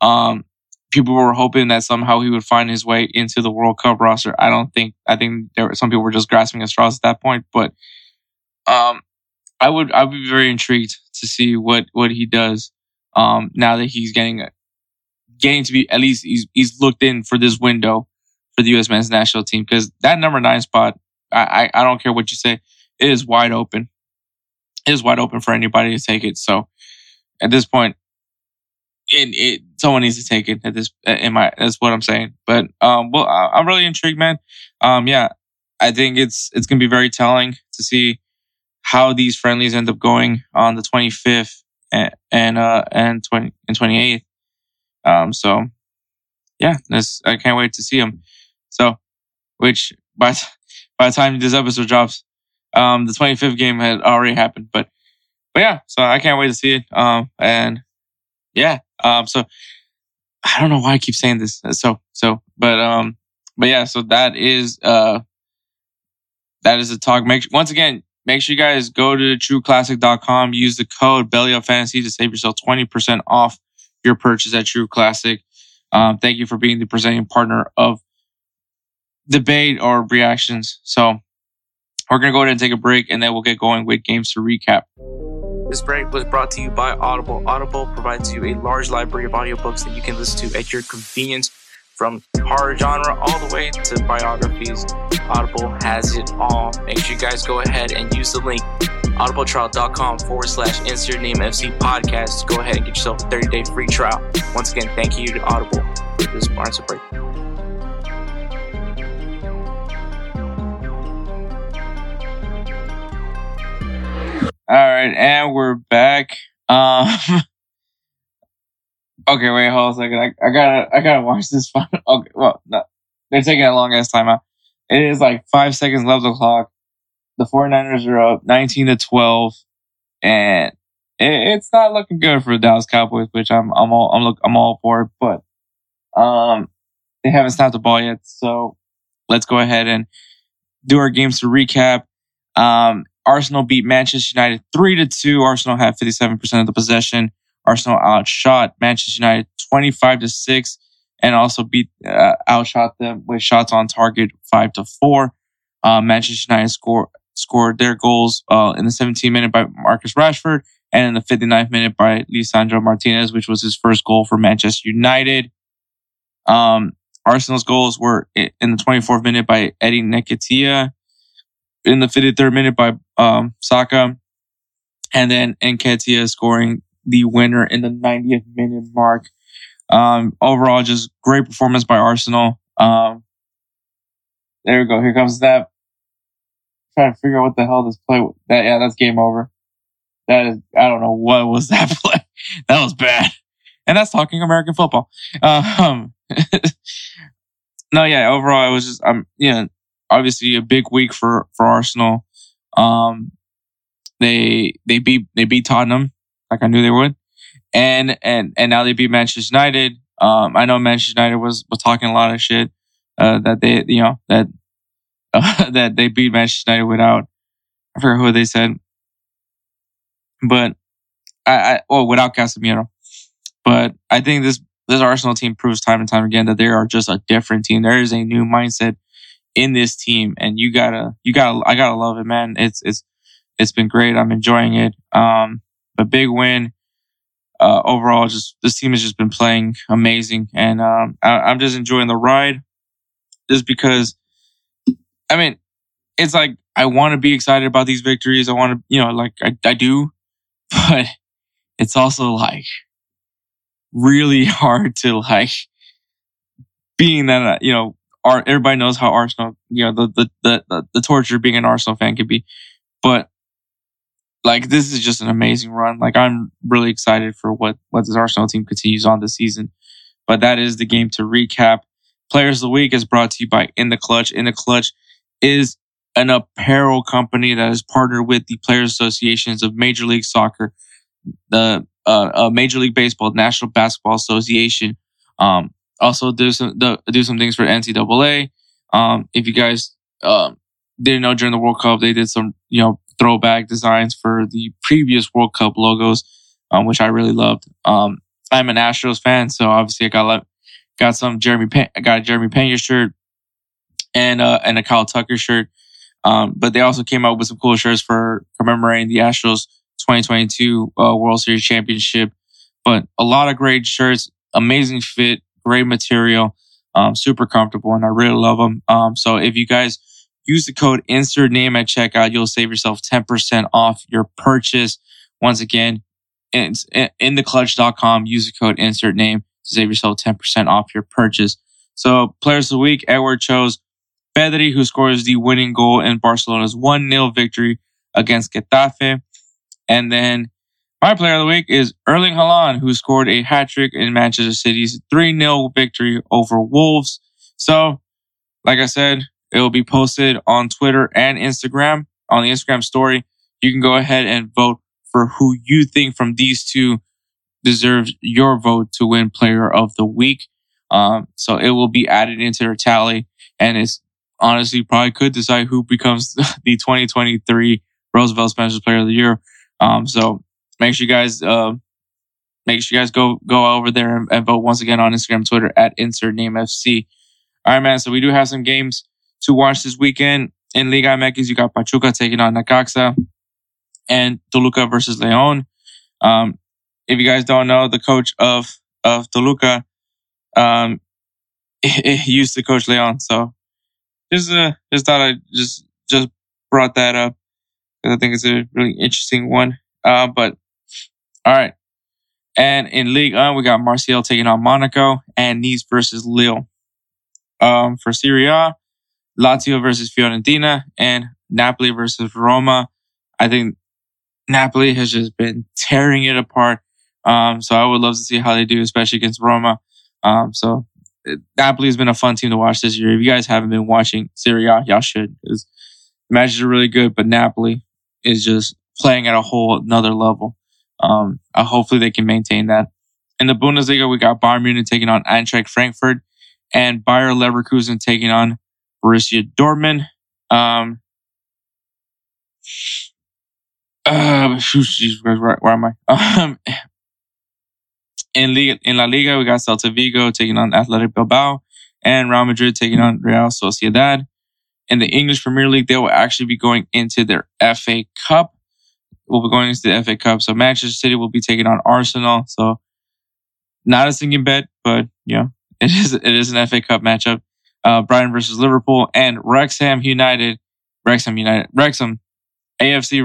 Um, people were hoping that somehow he would find his way into the World Cup roster. I don't think. I think there were some people were just grasping at straws at that point, but um, I would I would be very intrigued to see what what he does. Um, now that he's getting getting to be at least he's he's looked in for this window for the U.S. men's national team because that number nine spot, I, I I don't care what you say, it is wide open. Is wide open for anybody to take it. So at this point, it, it someone needs to take it at this in my that's what I'm saying. But um, well, I'm really intrigued, man. Um, yeah, I think it's it's gonna be very telling to see how these friendlies end up going on the 25th and and uh and 20 and 28th. Um, so yeah, this I can't wait to see them. So, which by by the time this episode drops, um, the 25th game had already happened. But but yeah, so I can't wait to see it. Um, and yeah, um, so I don't know why I keep saying this. So so, but um, but yeah, so that is uh that is a talk. Make once again, Make sure you guys go to trueclassic.com, use the code BellyUpFantasy to save yourself 20% off your purchase at True Classic. Um, thank you for being the presenting partner of debate or reactions. So we're going to go ahead and take a break and then we'll get going with games to recap. This break was brought to you by Audible. Audible provides you a large library of audiobooks that you can listen to at your convenience from horror genre all the way to biographies. Audible has it all. Make sure you guys go ahead and use the link audibletrial.com forward slash insert name FC podcast. Go ahead and get yourself a 30 day free trial. Once again, thank you to Audible for this sponsor break. All right, and we're back. Um, Okay, wait, hold a second. I, I gotta, I gotta watch this. Final. Okay, well, no, they're taking a long ass time out. It is like five seconds left the clock. The 49ers are up 19 to 12, and it, it's not looking good for the Dallas Cowboys, which I'm I'm all I'm look I'm all for. But um, they haven't snapped the ball yet, so let's go ahead and do our games to recap. Um, Arsenal beat Manchester United three to two. Arsenal had 57 percent of the possession. Arsenal outshot Manchester United 25 to six, and also beat uh, outshot them with shots on target five to four. Uh, Manchester United score, scored their goals uh, in the 17th minute by Marcus Rashford and in the 59th minute by Lisandro Martinez, which was his first goal for Manchester United. Um, Arsenal's goals were in the 24th minute by Eddie Nketiah, in the 53rd minute by um, Saka, and then Nketiah scoring the winner in the 90th minute mark. Um, overall, just great performance by Arsenal. Um, there we go. Here comes that. trying to figure out what the hell this play. That yeah, that's game over. That is, I don't know what was that play. That was bad. And that's talking American football. Um, no, yeah. Overall, it was just um, you know, obviously a big week for for Arsenal. Um, they they beat they beat Tottenham like I knew they would, and and and now they beat Manchester United. Um, I know Manchester United was was talking a lot of shit uh, that they you know that uh, that they beat Manchester United without I forget who they said, but I, I well without Casemiro. But I think this this Arsenal team proves time and time again that they are just a different team. There is a new mindset in this team, and you gotta you gotta I gotta love it, man. It's it's it's been great. I'm enjoying it. Um, a big win. Uh, overall, just this team has just been playing amazing, and um, I, am just enjoying the ride. Just because, I mean, it's like I want to be excited about these victories. I want to, you know, like I, I do, but it's also like really hard to like being that uh, you know everybody knows how Arsenal you know the, the the the the torture being an Arsenal fan can be, but like this is just an amazing run. Like I'm really excited for what what this Arsenal team continues on this season. But that is the game to recap. Players of the week is brought to you by In the Clutch. In the Clutch is an apparel company that is partnered with the Players Associations of Major League Soccer, the uh, uh, Major League Baseball, National Basketball Association. Um, also do some do some things for NCAA. Um, if you guys um, didn't know during the World Cup, they did some you know throwback designs for the previous World Cup logos, um, which I really loved. Um, I'm an Astros fan, so obviously I got got some Jeremy Pen- I got a Jeremy Pena shirt and uh, and a Kyle Tucker shirt. Um, but they also came out with some cool shirts for commemorating the Astros 2022 uh, World Series championship. But a lot of great shirts, amazing fit, great material, um, super comfortable, and I really love them. Um, so if you guys use the code insert name at checkout, you'll save yourself 10% off your purchase. Once again, it's in theclutch.com. Use the code insert name to save yourself 10% off your purchase. So players of the week, Edward chose Pedri, who scores the winning goal in Barcelona's 1-0 victory against Getafe. And then my player of the week is Erling Haaland, who scored a hat trick in Manchester City's 3-0 victory over Wolves. So, like I said, it will be posted on Twitter and Instagram on the Instagram story. You can go ahead and vote for who you think from these two deserves your vote to win player of the week. Um, so it will be added into their tally and it's honestly probably could decide who becomes the 2023 Roosevelt Spencer player of the year. Um, so make sure you guys, uh, make sure you guys go, go over there and, and vote once again on Instagram, Twitter at insert name FC. All right, man. So we do have some games to watch this weekend. In Liga MX, you got Pachuca taking on Necaxa and Toluca versus Leon. Um, if you guys don't know, the coach of, of Toluca, um, used to coach Leon. So just, uh, just thought I just, just brought that up. I think it's a really interesting one. Uh, but all right. And in League One, we got Marseille taking on Monaco and Nice versus Lille. Um, for Serie A, Lazio versus Fiorentina and Napoli versus Roma. I think Napoli has just been tearing it apart. Um, so I would love to see how they do, especially against Roma. Um, so Napoli has been a fun team to watch this year. If you guys haven't been watching Serie A, y'all should. Matches are really good, but Napoli is just playing at a whole another level. Um, uh, hopefully they can maintain that. In the Bundesliga, we got Bayern Munich taking on Eintracht Frankfurt and Bayer Leverkusen taking on Borussia Dortmund. Um, uh, where, where am I? Um, in, Liga, in La Liga, we got Celta Vigo taking on Athletic Bilbao and Real Madrid taking on Real Sociedad. In the English Premier League, they will actually be going into their FA Cup. We'll be going into the FA Cup. So Manchester City will be taking on Arsenal. So not a sinking bet, but you know, it is it is an FA Cup matchup. Uh, Brighton versus Liverpool and Wrexham United, Wrexham United, Wrexham AFC,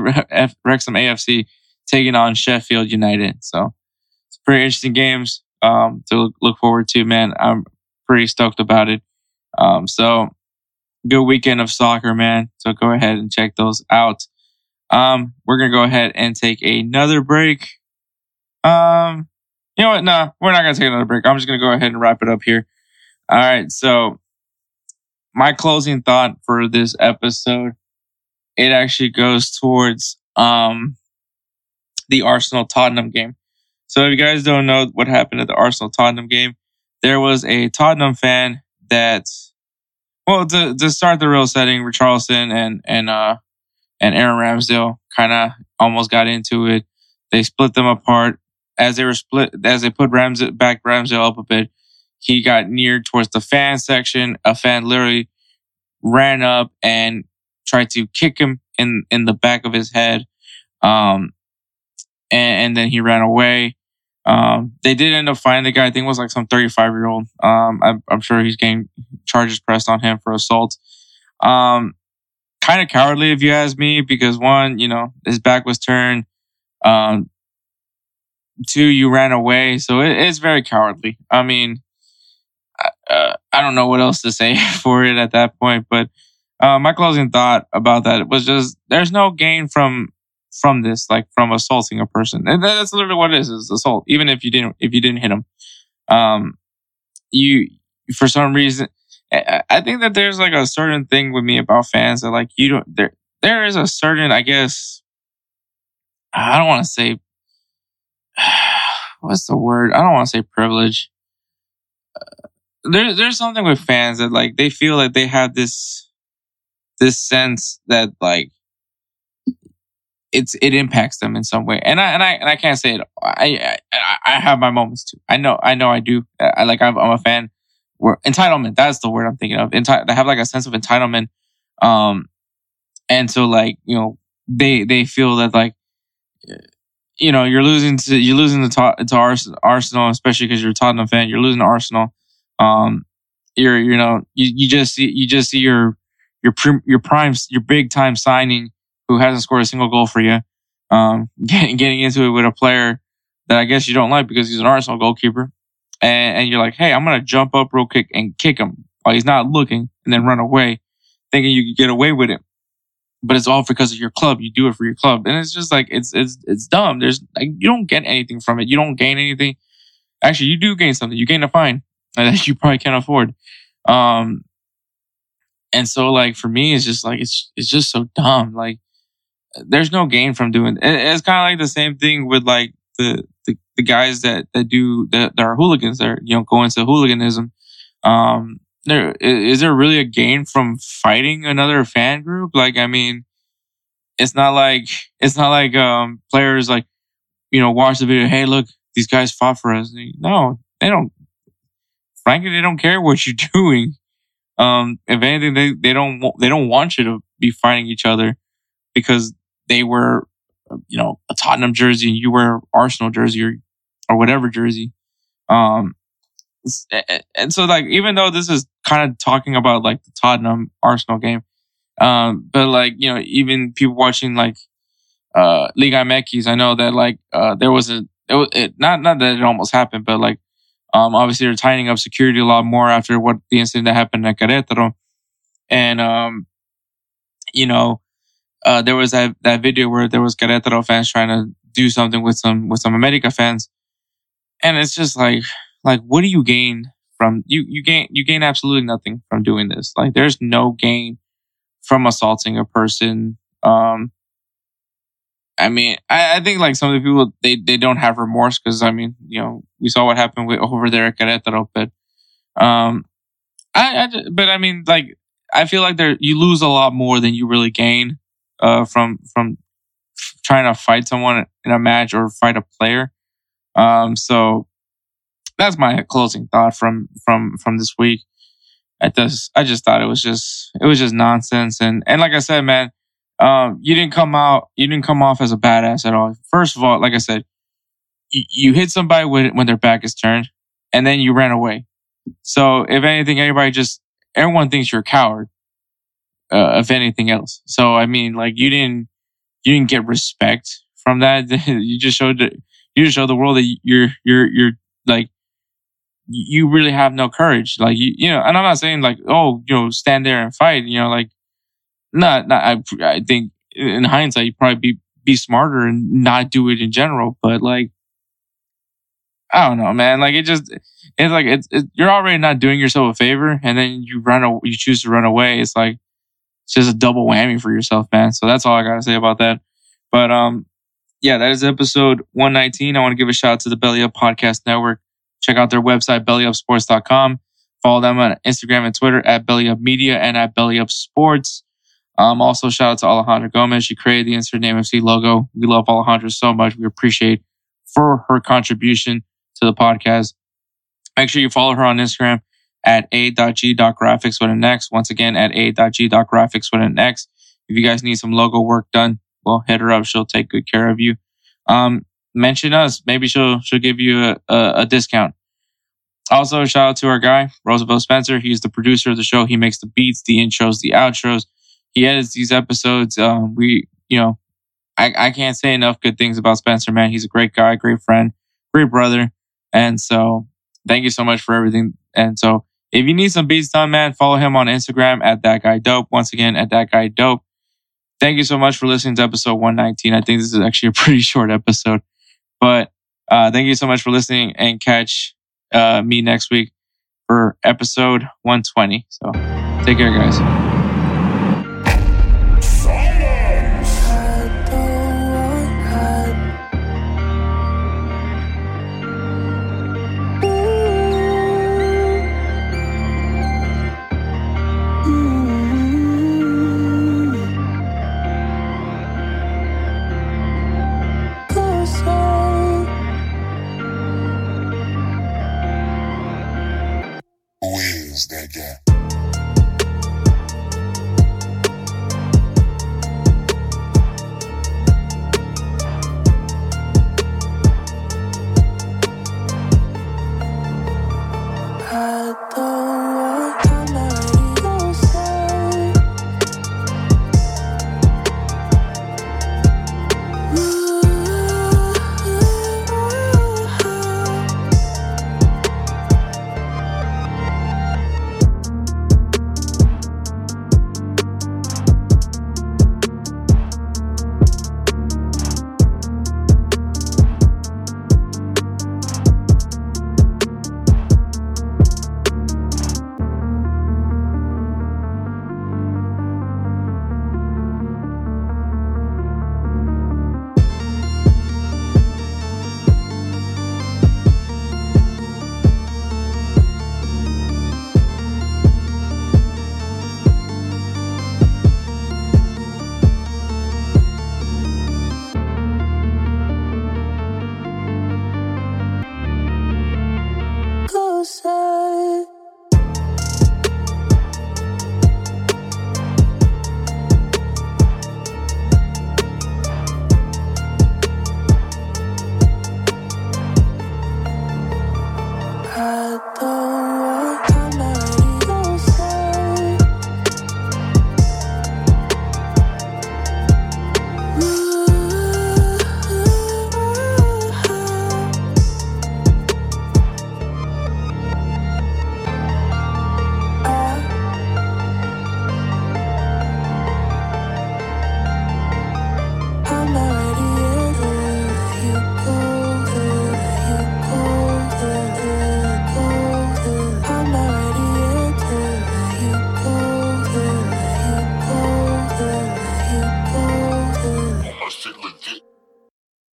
Wrexham AFC taking on Sheffield United. So it's pretty interesting games um, to look forward to. Man, I'm pretty stoked about it. Um, so good weekend of soccer, man. So go ahead and check those out. Um, we're gonna go ahead and take another break. Um, you know what? No, we're not gonna take another break. I'm just gonna go ahead and wrap it up here. All right. So my closing thought for this episode, it actually goes towards um the Arsenal Tottenham game. So if you guys don't know what happened at the Arsenal Tottenham game, there was a Tottenham fan that well to, to start the real setting, Richarlison and and uh and Aaron Ramsdale kind of almost got into it. They split them apart as they were split as they put Ramsdale back Ramsdale up a bit. He got near towards the fan section. A fan literally ran up and tried to kick him in in the back of his head. Um, and, and then he ran away. Um, they did end up finding the guy. I think it was like some 35 year old. Um, I'm, I'm, sure he's getting charges pressed on him for assault. Um, kind of cowardly if you ask me, because one, you know, his back was turned. Um, two, you ran away. So it, it's very cowardly. I mean, uh, I don't know what else to say for it at that point, but, uh, my closing thought about that was just there's no gain from from this, like from assaulting a person. And that's literally what it is, is assault. Even if you didn't, if you didn't hit him, um, you, for some reason, I think that there's like a certain thing with me about fans that like you don't, there, there is a certain, I guess, I don't want to say, what's the word? I don't want to say privilege. Uh, there, there's something with fans that like they feel like they have this, this sense that like it's it impacts them in some way. And I and I and I can't say it. I I, I have my moments too. I know I know I do. I like I'm, I'm a fan. Where entitlement. That's the word I'm thinking of. Enti- I have like a sense of entitlement. Um, and so like you know they they feel that like you know you're losing to you're losing to to Arsenal, especially because you're a Tottenham fan. You're losing to Arsenal. Um, you're you know you you just see you just see your your your prime your big time signing who hasn't scored a single goal for you, um, getting, getting into it with a player that I guess you don't like because he's an Arsenal goalkeeper. And, and you're like, hey, I'm to jump up real quick and kick him while he's not looking and then run away thinking you could get away with it. But it's all because of your club. You do it for your club. And it's just like, it's, it's, it's dumb. There's like, you don't get anything from it. You don't gain anything. Actually, you do gain something. You gain a fine that you probably can't afford. Um, and so like for me, it's just like, it's, it's just so dumb. Like, there's no gain from doing it. It's kind of like the same thing with like the, the, the guys that, that do, that, that are hooligans that are, you know, go into hooliganism. Um, there, is there really a gain from fighting another fan group? Like, I mean, it's not like, it's not like, um, players like, you know, watch the video. Hey, look, these guys fought for us. No, they don't, frankly, they don't care what you're doing. Um, if anything, they, they don't, they don't want you to be fighting each other because they were, you know, a Tottenham jersey and you wear Arsenal jersey or, or whatever jersey. Um, and so like, even though this is kind of talking about like the Tottenham Arsenal game, um, but like, you know, even people watching like, uh, Liga MX, I know that like, uh, there was a, it, was, it not, not that it almost happened, but like, um, obviously they're tightening up security a lot more after what the incident that happened at Querétaro. And, um, you know, uh, there was that, that video where there was Querétaro fans trying to do something with some with some America fans, and it's just like like what do you gain from you you gain you gain absolutely nothing from doing this. Like there's no gain from assaulting a person. Um, I mean, I, I think like some of the people they they don't have remorse because I mean, you know, we saw what happened with over there at Querétaro, but um, I, I but I mean, like I feel like there you lose a lot more than you really gain uh from from trying to fight someone in a match or fight a player. Um, so that's my closing thought from from from this week. I just I just thought it was just it was just nonsense and and like I said, man, um, you didn't come out you didn't come off as a badass at all. First of all, like I said, you, you hit somebody when when their back is turned, and then you ran away. So if anything, everybody just everyone thinks you're a coward. Uh, if anything else, so I mean, like you didn't you didn't get respect from that. you just showed that you just showed the world that you're you're you're like you really have no courage. Like you you know, and I'm not saying like oh you know stand there and fight. You know, like not not I I think in hindsight you probably be be smarter and not do it in general. But like I don't know, man. Like it just it's like it's it, you're already not doing yourself a favor, and then you run you choose to run away. It's like it's just a double whammy for yourself, man. So that's all I gotta say about that. But um, yeah, that is episode 119. I want to give a shout out to the Belly Up Podcast Network. Check out their website, bellyupsports.com. Follow them on Instagram and Twitter at Belly Up Media and at Belly Up Sports. Um, also, shout out to Alejandra Gomez. She created the Insert Name FC logo. We love Alejandra so much. We appreciate for her contribution to the podcast. Make sure you follow her on Instagram at a.g.graphics with an X. Once again, at a.g.graphics with an X. If you guys need some logo work done, well, hit her up. She'll take good care of you. Um, mention us. Maybe she'll she'll give you a, a, a discount. Also, shout out to our guy Roosevelt Spencer. He's the producer of the show. He makes the beats, the intros, the outros. He edits these episodes. Um, we, you know, I, I can't say enough good things about Spencer, man. He's a great guy, great friend, great brother. And so thank you so much for everything. And so if you need some beats done, man, follow him on Instagram at that guy dope. Once again, at that guy dope. Thank you so much for listening to episode 119. I think this is actually a pretty short episode, but uh, thank you so much for listening and catch uh, me next week for episode 120. So take care, guys.